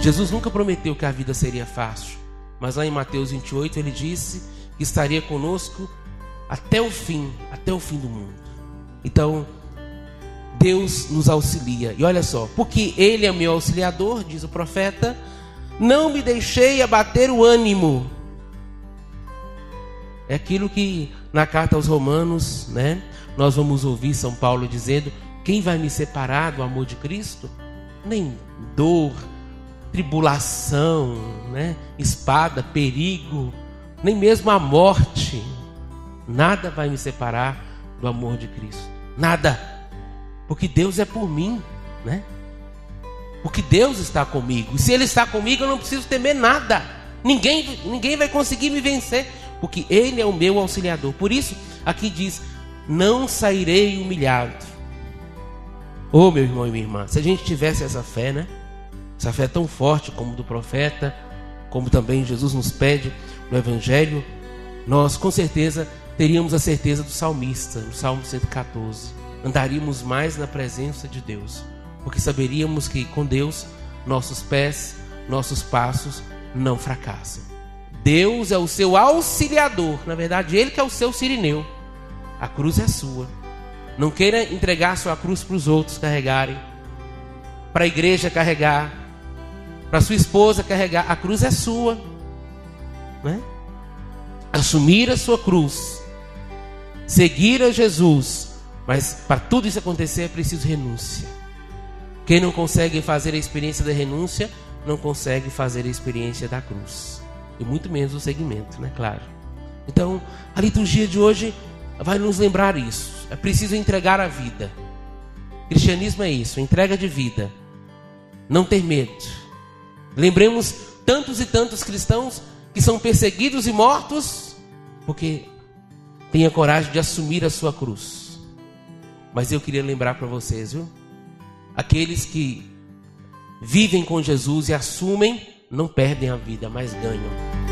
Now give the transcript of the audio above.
Jesus nunca prometeu que a vida seria fácil, mas lá em Mateus 28 ele disse que estaria conosco até o fim, até o fim do mundo. Então, Deus nos auxilia. E olha só, porque Ele é meu auxiliador, diz o profeta, não me deixei abater o ânimo. É aquilo que na carta aos Romanos, né? Nós vamos ouvir São Paulo dizendo: quem vai me separar do amor de Cristo? Nem dor, tribulação, né? espada, perigo, nem mesmo a morte. Nada vai me separar do amor de Cristo. Nada. Porque Deus é por mim, né? Porque Deus está comigo. E se Ele está comigo, eu não preciso temer nada. Ninguém, ninguém vai conseguir me vencer. Porque Ele é o meu auxiliador. Por isso, aqui diz: Não sairei humilhado. Oh, meu irmão e minha irmã, se a gente tivesse essa fé, né? Essa fé tão forte como do profeta, como também Jesus nos pede no Evangelho, nós com certeza teríamos a certeza do salmista, no Salmo 114. Andaríamos mais na presença de Deus, porque saberíamos que com Deus nossos pés, nossos passos não fracassam. Deus é o seu auxiliador, na verdade, Ele que é o seu sirineu. A cruz é sua. Não queira entregar sua cruz para os outros carregarem, para a igreja carregar, para sua esposa carregar. A cruz é sua. Né? Assumir a sua cruz. Seguir a Jesus. Mas para tudo isso acontecer é preciso renúncia. Quem não consegue fazer a experiência da renúncia, não consegue fazer a experiência da cruz. E muito menos o segmento, né? Claro. Então, a liturgia de hoje vai nos lembrar isso. É preciso entregar a vida. Cristianismo é isso, entrega de vida. Não ter medo Lembremos tantos e tantos cristãos que são perseguidos e mortos porque têm a coragem de assumir a sua cruz. Mas eu queria lembrar para vocês, viu? Aqueles que vivem com Jesus e assumem, não perdem a vida, mas ganham.